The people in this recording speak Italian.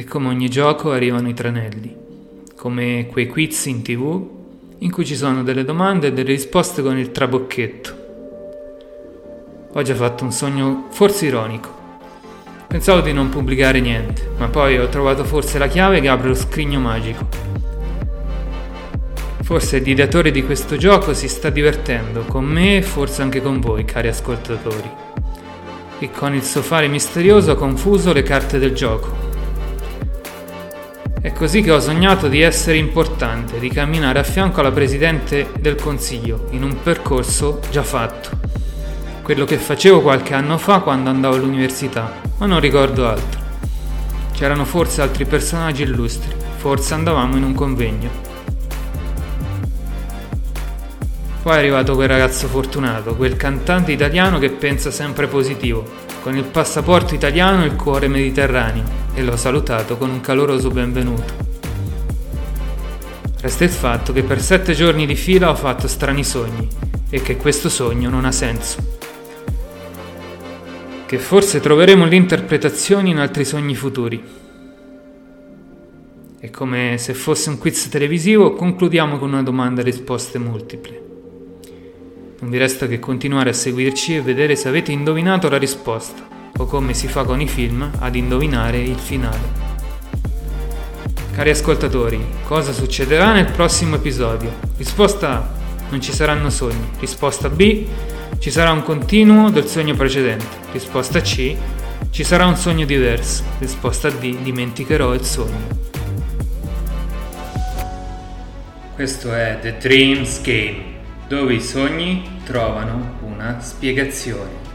E come ogni gioco arrivano i tranelli, come quei quiz in tv in cui ci sono delle domande e delle risposte con il trabocchetto. Ho fatto un sogno forse ironico. Pensavo di non pubblicare niente, ma poi ho trovato forse la chiave che apre lo scrigno magico. Forse il ideatore di questo gioco si sta divertendo con me e forse anche con voi, cari ascoltatori. E con il suo fare misterioso ha confuso le carte del gioco. È così che ho sognato di essere importante, di camminare a fianco alla Presidente del Consiglio, in un percorso già fatto. Quello che facevo qualche anno fa quando andavo all'università, ma non ricordo altro. C'erano forse altri personaggi illustri, forse andavamo in un convegno. Poi è arrivato quel ragazzo fortunato, quel cantante italiano che pensa sempre positivo, con il passaporto italiano e il cuore mediterraneo e l'ho salutato con un caloroso benvenuto. Resta il fatto che per sette giorni di fila ho fatto strani sogni e che questo sogno non ha senso. Che forse troveremo l'interpretazione in altri sogni futuri. E come se fosse un quiz televisivo, concludiamo con una domanda e risposte multiple. Non vi resta che continuare a seguirci e vedere se avete indovinato la risposta o come si fa con i film ad indovinare il finale. Cari ascoltatori, cosa succederà nel prossimo episodio? Risposta A. Non ci saranno sogni. Risposta B. Ci sarà un continuo del sogno precedente. Risposta C. Ci sarà un sogno diverso. Risposta D. Dimenticherò il sogno. Questo è The Dreams Game, dove i sogni trovano una spiegazione.